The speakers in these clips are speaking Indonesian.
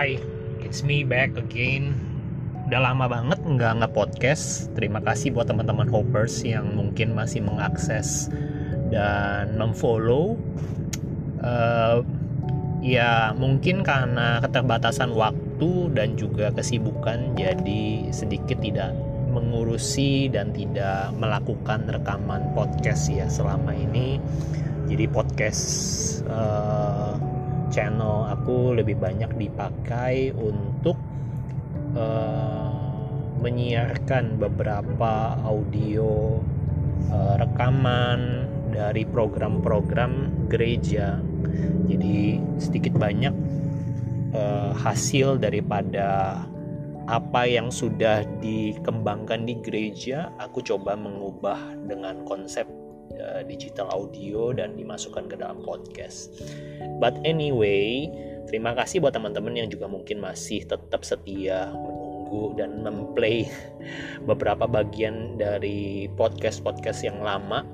Hi, it's me back again. Udah lama banget nggak nge-podcast. Terima kasih buat teman-teman hoppers yang mungkin masih mengakses dan memfollow. Uh, ya mungkin karena keterbatasan waktu dan juga kesibukan jadi sedikit tidak mengurusi dan tidak melakukan rekaman podcast ya selama ini. Jadi podcast uh, channel aku lebih banyak dipakai untuk uh, menyiarkan beberapa audio uh, rekaman dari program-program gereja. Jadi sedikit banyak uh, hasil daripada apa yang sudah dikembangkan di gereja, aku coba mengubah dengan konsep uh, digital audio dan dimasukkan ke dalam podcast. But anyway, terima kasih buat teman-teman yang juga mungkin masih tetap setia menunggu dan memplay beberapa bagian dari podcast-podcast yang lama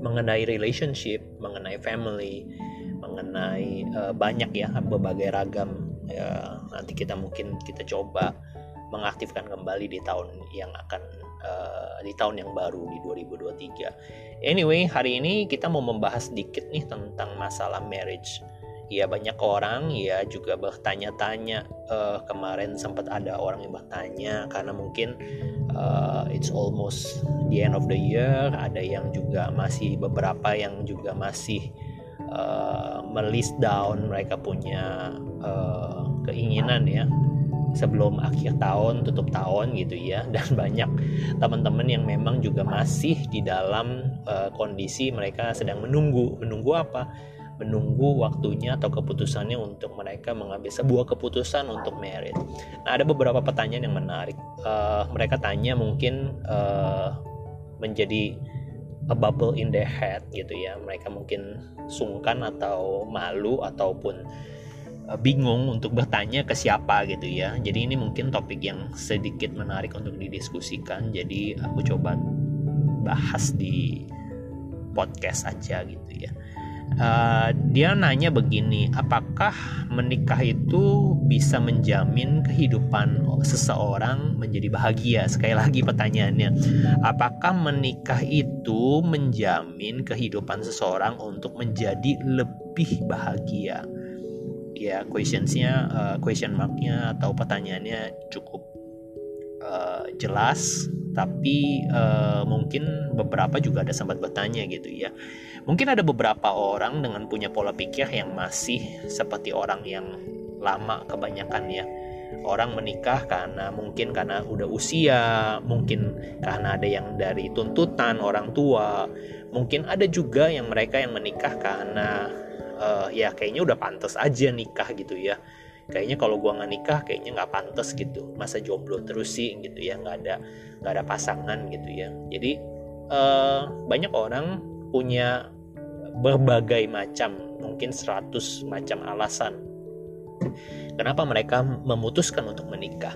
mengenai relationship, mengenai family, mengenai uh, banyak ya berbagai ragam ya nanti kita mungkin kita coba mengaktifkan kembali di tahun yang akan uh, di tahun yang baru di 2023. Anyway, hari ini kita mau membahas sedikit nih tentang masalah marriage. Ya banyak orang ya juga bertanya-tanya uh, kemarin sempat ada orang yang bertanya karena mungkin uh, it's almost the end of the year ada yang juga masih beberapa yang juga masih uh, melist down mereka punya uh, keinginan ya sebelum akhir tahun tutup tahun gitu ya dan banyak teman-teman yang memang juga masih di dalam uh, kondisi mereka sedang menunggu menunggu apa menunggu waktunya atau keputusannya untuk mereka mengambil sebuah keputusan untuk merit. Nah ada beberapa pertanyaan yang menarik. Uh, mereka tanya mungkin uh, menjadi a bubble in their head gitu ya. Mereka mungkin sungkan atau malu ataupun bingung untuk bertanya ke siapa gitu ya. Jadi ini mungkin topik yang sedikit menarik untuk didiskusikan. Jadi aku coba bahas di podcast aja gitu ya. Uh, dia nanya begini, apakah menikah itu bisa menjamin kehidupan seseorang menjadi bahagia? Sekali lagi pertanyaannya, apakah menikah itu menjamin kehidupan seseorang untuk menjadi lebih bahagia? Ya questionsnya uh, question marknya atau pertanyaannya cukup uh, jelas. Tapi uh, mungkin beberapa juga ada sempat bertanya gitu ya. Mungkin ada beberapa orang dengan punya pola pikir yang masih seperti orang yang lama kebanyakan ya. Orang menikah karena mungkin karena udah usia mungkin karena ada yang dari tuntutan orang tua. Mungkin ada juga yang mereka yang menikah karena uh, ya kayaknya udah pantas aja nikah gitu ya. Kayaknya kalau gua nggak nikah kayaknya nggak pantas gitu. Masa jomblo terus sih gitu ya nggak ada nggak ada pasangan gitu ya. Jadi uh, banyak orang punya berbagai macam mungkin 100 macam alasan kenapa mereka memutuskan untuk menikah.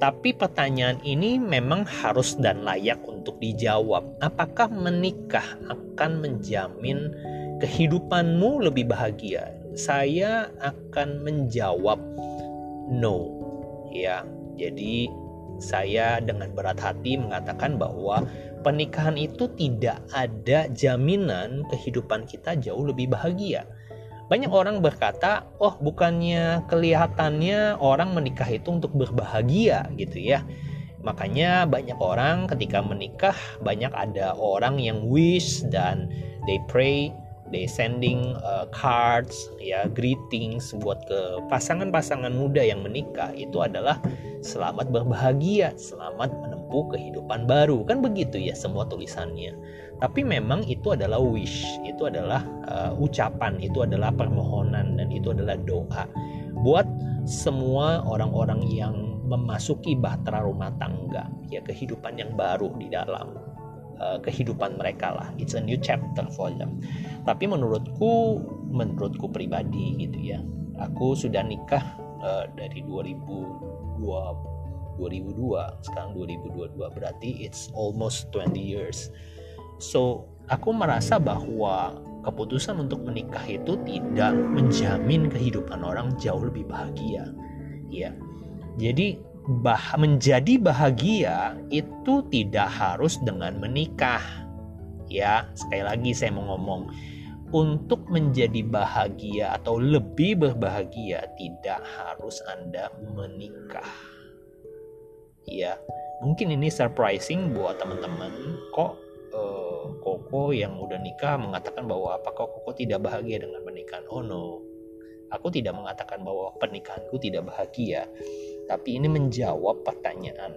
Tapi pertanyaan ini memang harus dan layak untuk dijawab. Apakah menikah akan menjamin kehidupanmu lebih bahagia? Saya akan menjawab no. Ya. Jadi saya dengan berat hati mengatakan bahwa pernikahan itu tidak ada jaminan kehidupan kita jauh lebih bahagia. Banyak orang berkata, "Oh, bukannya kelihatannya orang menikah itu untuk berbahagia gitu ya." Makanya banyak orang ketika menikah banyak ada orang yang wish dan they pray they sending uh, cards ya greetings buat ke pasangan-pasangan muda yang menikah. Itu adalah selamat berbahagia selamat menempuh kehidupan baru. Kan begitu ya semua tulisannya. Tapi memang itu adalah wish itu adalah uh, ucapan itu adalah permohonan dan itu adalah doa. Buat semua orang-orang yang memasuki bahtera rumah tangga ya kehidupan yang baru di dalam uh, kehidupan mereka lah. It's a new chapter for them. Tapi menurutku menurutku pribadi gitu ya aku sudah nikah uh, dari 2002 2002 sekarang 2022 berarti it's almost 20 years. So aku merasa bahwa keputusan untuk menikah itu tidak menjamin kehidupan orang jauh lebih bahagia. Ya jadi bah menjadi bahagia itu tidak harus dengan menikah ya sekali lagi saya mau ngomong untuk menjadi bahagia atau lebih berbahagia tidak harus Anda menikah. Ya, mungkin ini surprising buat teman-teman. Kok uh, Koko yang udah nikah mengatakan bahwa apakah Koko tidak bahagia dengan pernikahan? Oh no. Aku tidak mengatakan bahwa pernikahanku tidak bahagia, tapi ini menjawab pertanyaan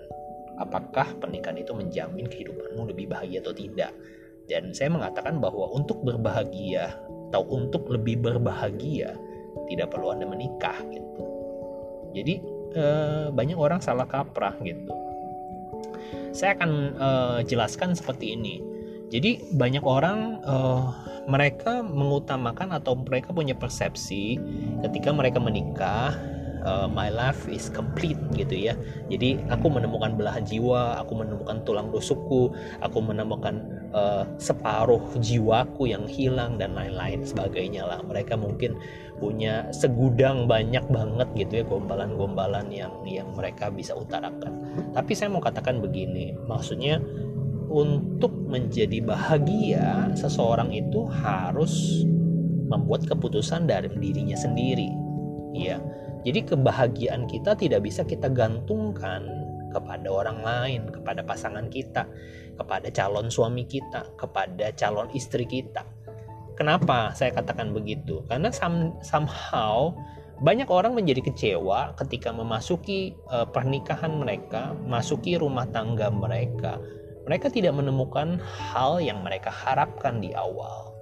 apakah pernikahan itu menjamin kehidupanmu lebih bahagia atau tidak dan saya mengatakan bahwa untuk berbahagia atau untuk lebih berbahagia tidak perlu Anda menikah gitu. Jadi eh, banyak orang salah kaprah gitu. Saya akan eh, jelaskan seperti ini. Jadi banyak orang eh, mereka mengutamakan atau mereka punya persepsi ketika mereka menikah uh, my life is complete gitu ya. Jadi aku menemukan belahan jiwa aku menemukan tulang rusukku aku menemukan uh, separuh jiwaku yang hilang dan lain-lain sebagainya lah. Mereka mungkin punya segudang banyak banget gitu ya gombalan-gombalan yang yang mereka bisa utarakan. Tapi saya mau katakan begini maksudnya untuk menjadi bahagia seseorang itu harus membuat keputusan dari dirinya sendiri. Ya jadi kebahagiaan kita tidak bisa kita gantungkan kepada orang lain, kepada pasangan kita, kepada calon suami kita, kepada calon istri kita. Kenapa saya katakan begitu? Karena somehow banyak orang menjadi kecewa ketika memasuki uh, pernikahan mereka, masuki rumah tangga mereka. Mereka tidak menemukan hal yang mereka harapkan di awal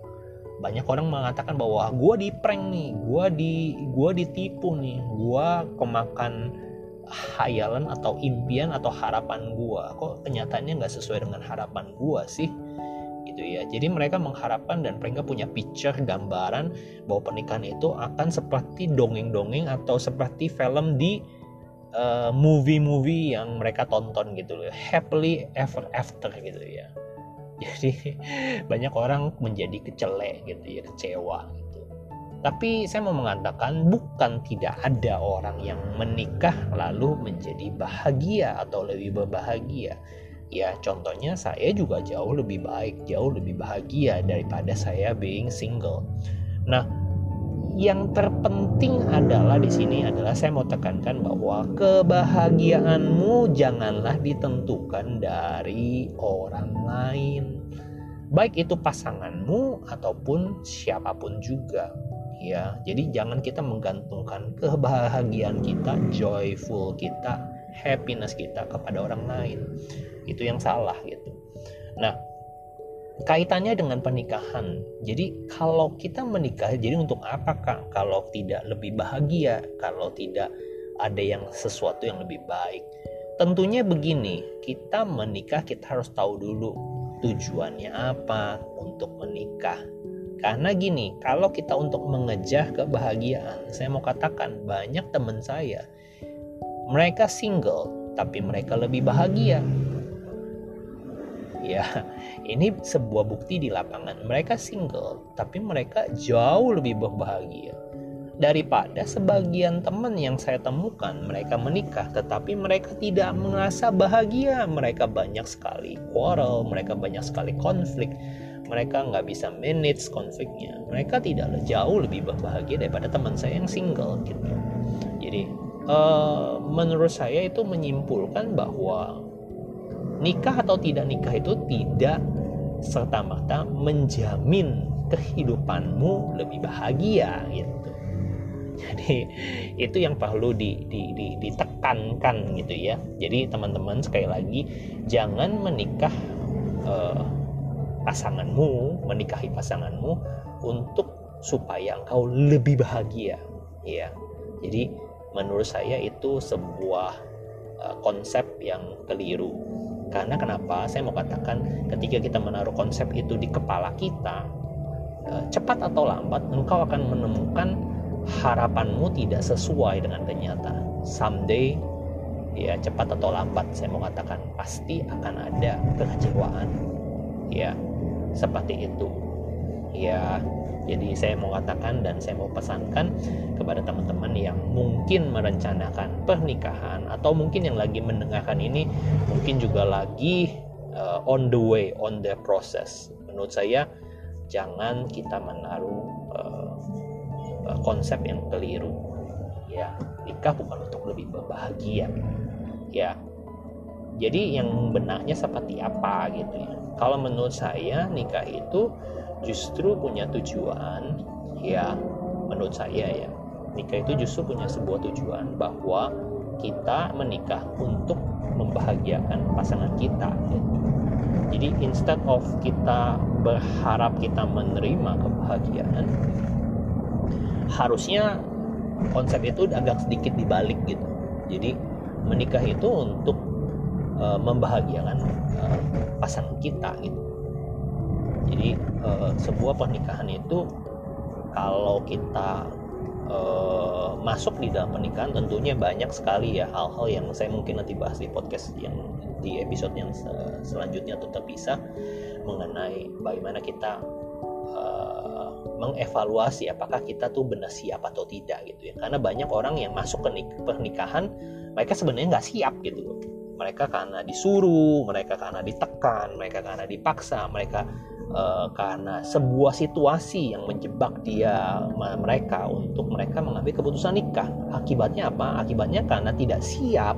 banyak orang mengatakan bahwa gue di prank nih gue di gue ditipu nih gue kemakan hayalan atau impian atau harapan gue kok kenyataannya nggak sesuai dengan harapan gue sih? Gitu ya. Jadi mereka mengharapkan dan mereka punya picture gambaran bahwa pernikahan itu akan seperti dongeng-dongeng atau seperti film di uh, movie-movie yang mereka tonton gitu loh. Happily ever after gitu ya jadi banyak orang menjadi kecelek gitu ya kecewa gitu. Tapi saya mau mengatakan bukan tidak ada orang yang menikah lalu menjadi bahagia atau lebih berbahagia. Ya contohnya saya juga jauh lebih baik jauh lebih bahagia daripada saya being single. Nah yang terpenting adalah di sini adalah saya mau tekankan bahwa kebahagiaanmu janganlah ditentukan dari orang lain. Baik itu pasanganmu ataupun siapa pun juga. Ya, jadi jangan kita menggantungkan kebahagiaan kita, joyful kita, happiness kita kepada orang lain. Itu yang salah gitu. Nah, kaitannya dengan pernikahan. Jadi kalau kita menikah, jadi untuk apakah kalau tidak lebih bahagia, kalau tidak ada yang sesuatu yang lebih baik? Tentunya begini, kita menikah kita harus tahu dulu tujuannya apa untuk menikah. Karena gini, kalau kita untuk mengejar kebahagiaan, saya mau katakan banyak teman saya, mereka single tapi mereka lebih bahagia ya ini sebuah bukti di lapangan. Mereka single tapi mereka jauh lebih berbahagia. Daripada sebagian teman yang saya temukan mereka menikah tetapi mereka tidak merasa bahagia. Mereka banyak sekali quarrel mereka banyak sekali konflik. Mereka nggak bisa manage konfliknya. Mereka tidak jauh lebih berbahagia daripada teman saya yang single gitu. Jadi uh, menurut saya itu menyimpulkan bahwa nikah atau tidak nikah itu tidak serta-merta menjamin kehidupanmu lebih bahagia gitu. Jadi itu yang perlu di, di, di, ditekankan gitu ya. Jadi teman-teman sekali lagi jangan menikah eh, pasanganmu, menikahi pasanganmu untuk supaya engkau lebih bahagia ya. Jadi menurut saya itu sebuah uh, konsep yang keliru karena kenapa? Saya mau katakan ketika kita menaruh konsep itu di kepala kita, eh, cepat atau lambat engkau akan menemukan harapanmu tidak sesuai dengan kenyataan. Someday ya cepat atau lambat saya mau katakan pasti akan ada kekecewaan. Ya, seperti itu. ya jadi saya mau katakan dan saya mau pesankan kepada mungkin merencanakan pernikahan atau mungkin yang lagi mendengarkan ini mungkin juga lagi uh, on the way, on the process. Menurut saya jangan kita menaruh uh, konsep yang keliru. Ya, nikah bukan untuk lebih berbahagia. Ya. Jadi yang benarnya seperti apa gitu ya. Kalau menurut saya nikah itu justru punya tujuan ya menurut saya ya nikah itu justru punya sebuah tujuan bahwa kita menikah untuk membahagiakan pasangan kita gitu. jadi instead of kita berharap kita menerima kebahagiaan harusnya konsep itu agak sedikit dibalik gitu jadi menikah itu untuk uh, membahagiakan uh, pasangan kita gitu jadi uh, sebuah pernikahan itu kalau kita uh, masuk di dalam pernikahan tentunya banyak sekali ya hal-hal yang saya mungkin nanti bahas di podcast yang di episode yang selanjutnya tetap bisa mengenai bagaimana kita uh, mengevaluasi apakah kita tuh benar siap atau tidak gitu ya. Karena banyak orang yang masuk ke pernikahan mereka sebenarnya nggak siap gitu mereka karena disuruh mereka karena ditekan mereka karena dipaksa mereka uh, karena sebuah situasi yang menjebak dia mereka untuk mereka mengambil keputusan nikah. Akibatnya apa? Akibatnya karena tidak siap,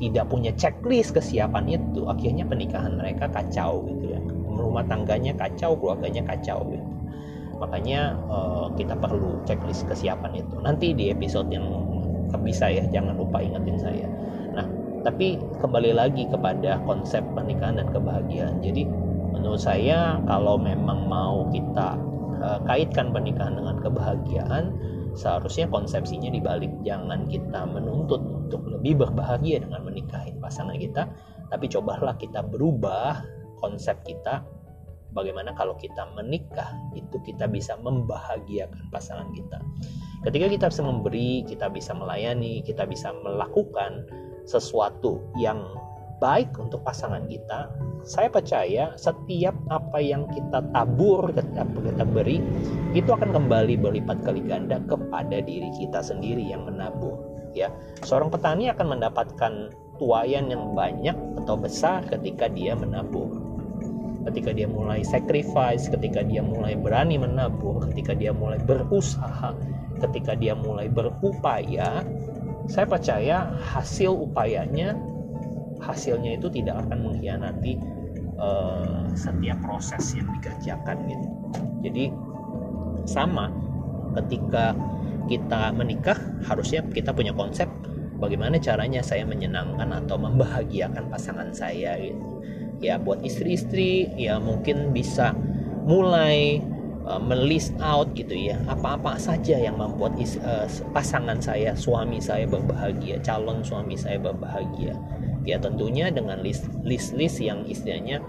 tidak punya checklist kesiapan itu, akhirnya pernikahan mereka kacau gitu ya. Rumah tangganya kacau, keluarganya kacau gitu. Makanya uh, kita perlu checklist kesiapan itu. Nanti di episode yang bisa ya, jangan lupa ingetin saya. Nah, tapi kembali lagi kepada konsep pernikahan dan kebahagiaan. Jadi menurut saya kalau memang mau kita uh, kaitkan pernikahan dengan kebahagiaan seharusnya konsepsinya dibalik. Jangan kita menuntut untuk lebih berbahagia dengan menikahi pasangan kita tapi cobalah kita berubah konsep kita bagaimana kalau kita menikah itu kita bisa membahagiakan pasangan kita. Ketika kita bisa memberi kita bisa melayani kita bisa melakukan sesuatu yang baik untuk pasangan kita, saya percaya setiap apa yang kita tabur, ketika kita beri, itu akan kembali berlipat kali ganda kepada diri kita sendiri yang menabur. Ya, seorang petani akan mendapatkan tuayan yang banyak atau besar ketika dia menabur. Ketika dia mulai sacrifice, ketika dia mulai berani menabur, ketika dia mulai berusaha, ketika dia mulai berupaya, saya percaya hasil upayanya hasilnya itu tidak akan mengkhianati uh, setiap proses yang dikerjakan gitu. Jadi sama ketika kita menikah harusnya kita punya konsep bagaimana caranya saya menyenangkan atau membahagiakan pasangan saya gitu. Ya buat istri-istri ya mungkin bisa mulai uh, melist out gitu ya apa-apa saja yang membuat is, uh, pasangan saya suami saya berbahagia calon suami saya berbahagia ya tentunya dengan list list list yang istilahnya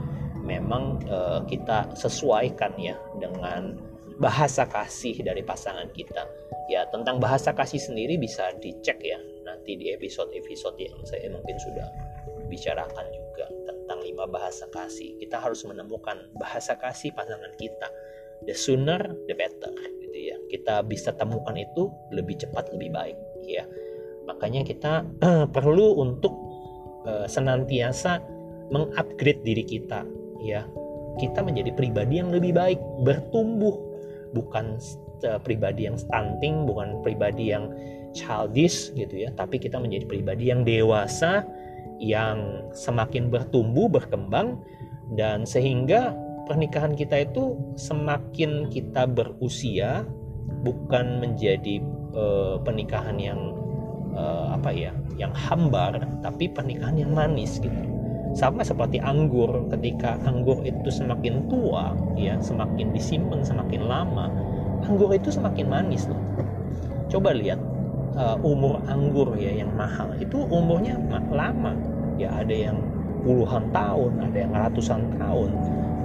memang uh, kita sesuaikan ya dengan bahasa kasih dari pasangan kita. Ya tentang bahasa kasih sendiri bisa dicek ya nanti di episode-episode yang saya mungkin sudah bicarakan juga tentang lima bahasa kasih. Kita harus menemukan bahasa kasih pasangan kita. The sooner the better gitu ya. Kita bisa temukan itu lebih cepat lebih baik ya. Makanya kita perlu untuk uh, senantiasa mengupgrade diri kita ya. Kita menjadi pribadi yang lebih baik bertumbuh. Bukan uh, pribadi yang stunting bukan pribadi yang childish gitu ya tapi kita menjadi pribadi yang dewasa yang semakin bertumbuh berkembang dan sehingga pernikahan kita itu semakin kita berusia bukan menjadi uh, pernikahan yang uh, apa ya yang hambar tapi pernikahan yang manis gitu. Sama seperti anggur ketika anggur itu semakin tua ya semakin disimpan semakin lama anggur itu semakin manis loh. Coba lihat uh, umur anggur ya yang mahal. Itu umurnya lama. Ya ada yang puluhan tahun ada yang ratusan tahun.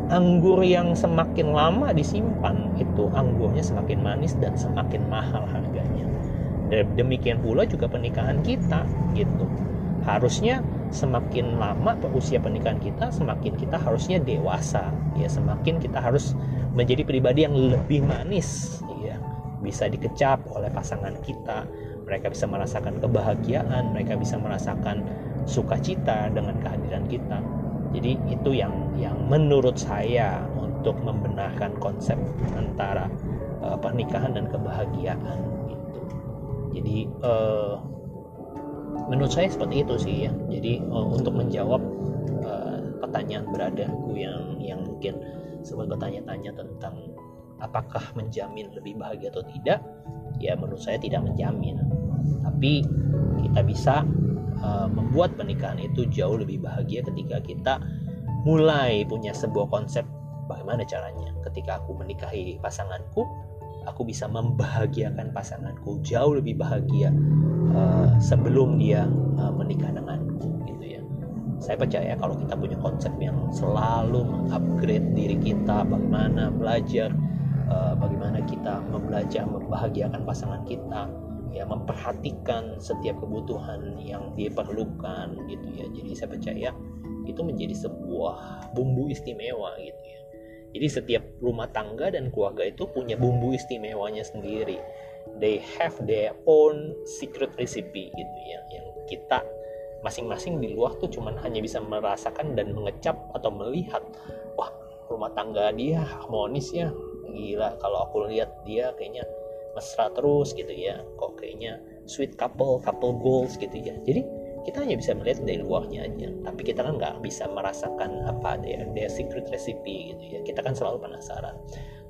Anggur yang semakin lama disimpan itu anggurnya semakin manis dan semakin mahal harganya demikian pula juga pernikahan kita gitu. Harusnya semakin lama usia pernikahan kita semakin kita harusnya dewasa. Ya semakin kita harus menjadi pribadi yang lebih manis. Ya bisa dikecap oleh pasangan kita. Mereka bisa merasakan kebahagiaan mereka bisa merasakan sukacita dengan kehadiran kita. Jadi itu yang yang menurut saya untuk membenahkan konsep antara uh, pernikahan dan kebahagiaan jadi uh, menurut saya seperti itu sih ya. Jadi uh, untuk menjawab uh, pertanyaan beradaku yang yang mungkin sempat bertanya-tanya tentang apakah menjamin lebih bahagia atau tidak ya menurut saya tidak menjamin. Tapi kita bisa uh, membuat pernikahan itu jauh lebih bahagia ketika kita mulai punya sebuah konsep bagaimana caranya. Ketika aku menikahi pasanganku aku bisa membahagiakan pasanganku jauh lebih bahagia uh, sebelum dia uh, menikah denganku gitu ya. Saya percaya kalau kita punya konsep yang selalu mengupgrade diri kita bagaimana belajar uh, bagaimana kita belajar membahagiakan pasangan kita ya memperhatikan setiap kebutuhan yang diperlukan gitu ya. Jadi saya percaya itu menjadi sebuah bumbu istimewa gitu ya jadi setiap rumah tangga dan keluarga itu punya bumbu istimewanya sendiri. They have their own secret recipe gitu ya. Yang kita masing-masing di luar tuh cuman hanya bisa merasakan dan mengecap atau melihat wah rumah tangga dia harmonis ya gila kalau aku lihat dia kayaknya mesra terus gitu ya kok kayaknya sweet couple couple goals gitu ya jadi kita hanya bisa melihat dari luarnya aja. Tapi kita kan nggak bisa merasakan apa dia dia secret recipe gitu ya. Kita kan selalu penasaran.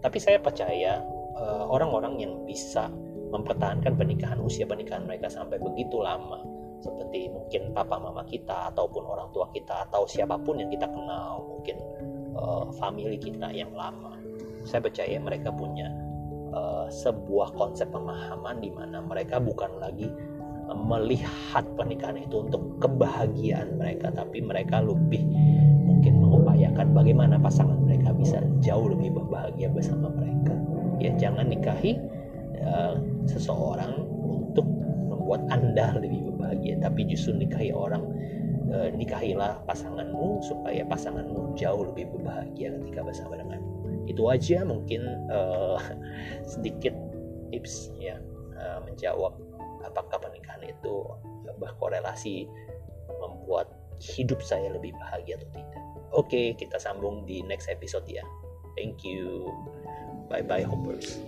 Tapi saya percaya eh, orang-orang uh, yang bisa mempertahankan pernikahan usia pernikahan mereka sampai begitu lama seperti mungkin papa mama kita ataupun orang tua kita atau siapa pun yang kita kenal mungkin uh, family kita yang lama saya percaya mereka punya uh, sebuah konsep pemahaman di mana mereka bukan lagi melihat pernikahan itu untuk kebahagiaan mereka tapi mereka lebih mungkin mengupayakan bagaimana pasangan mereka bisa jauh lebih berbahagia bersama mereka. Ya jangan nikahi uh, seseorang untuk membuat anda lebih berbahagia tapi justru nikahi orang uh, nikahilah pasanganmu supaya pasanganmu jauh lebih berbahagia ketika bersama dengan itu aja mungkin uh, sedikit tips ya menjawab apakah pernikahan itu berkorelasi membuat hidup saya lebih bahagia atau tidak. Oke, kita sambung di next episode ya. Thank you. Bye bye hoppers.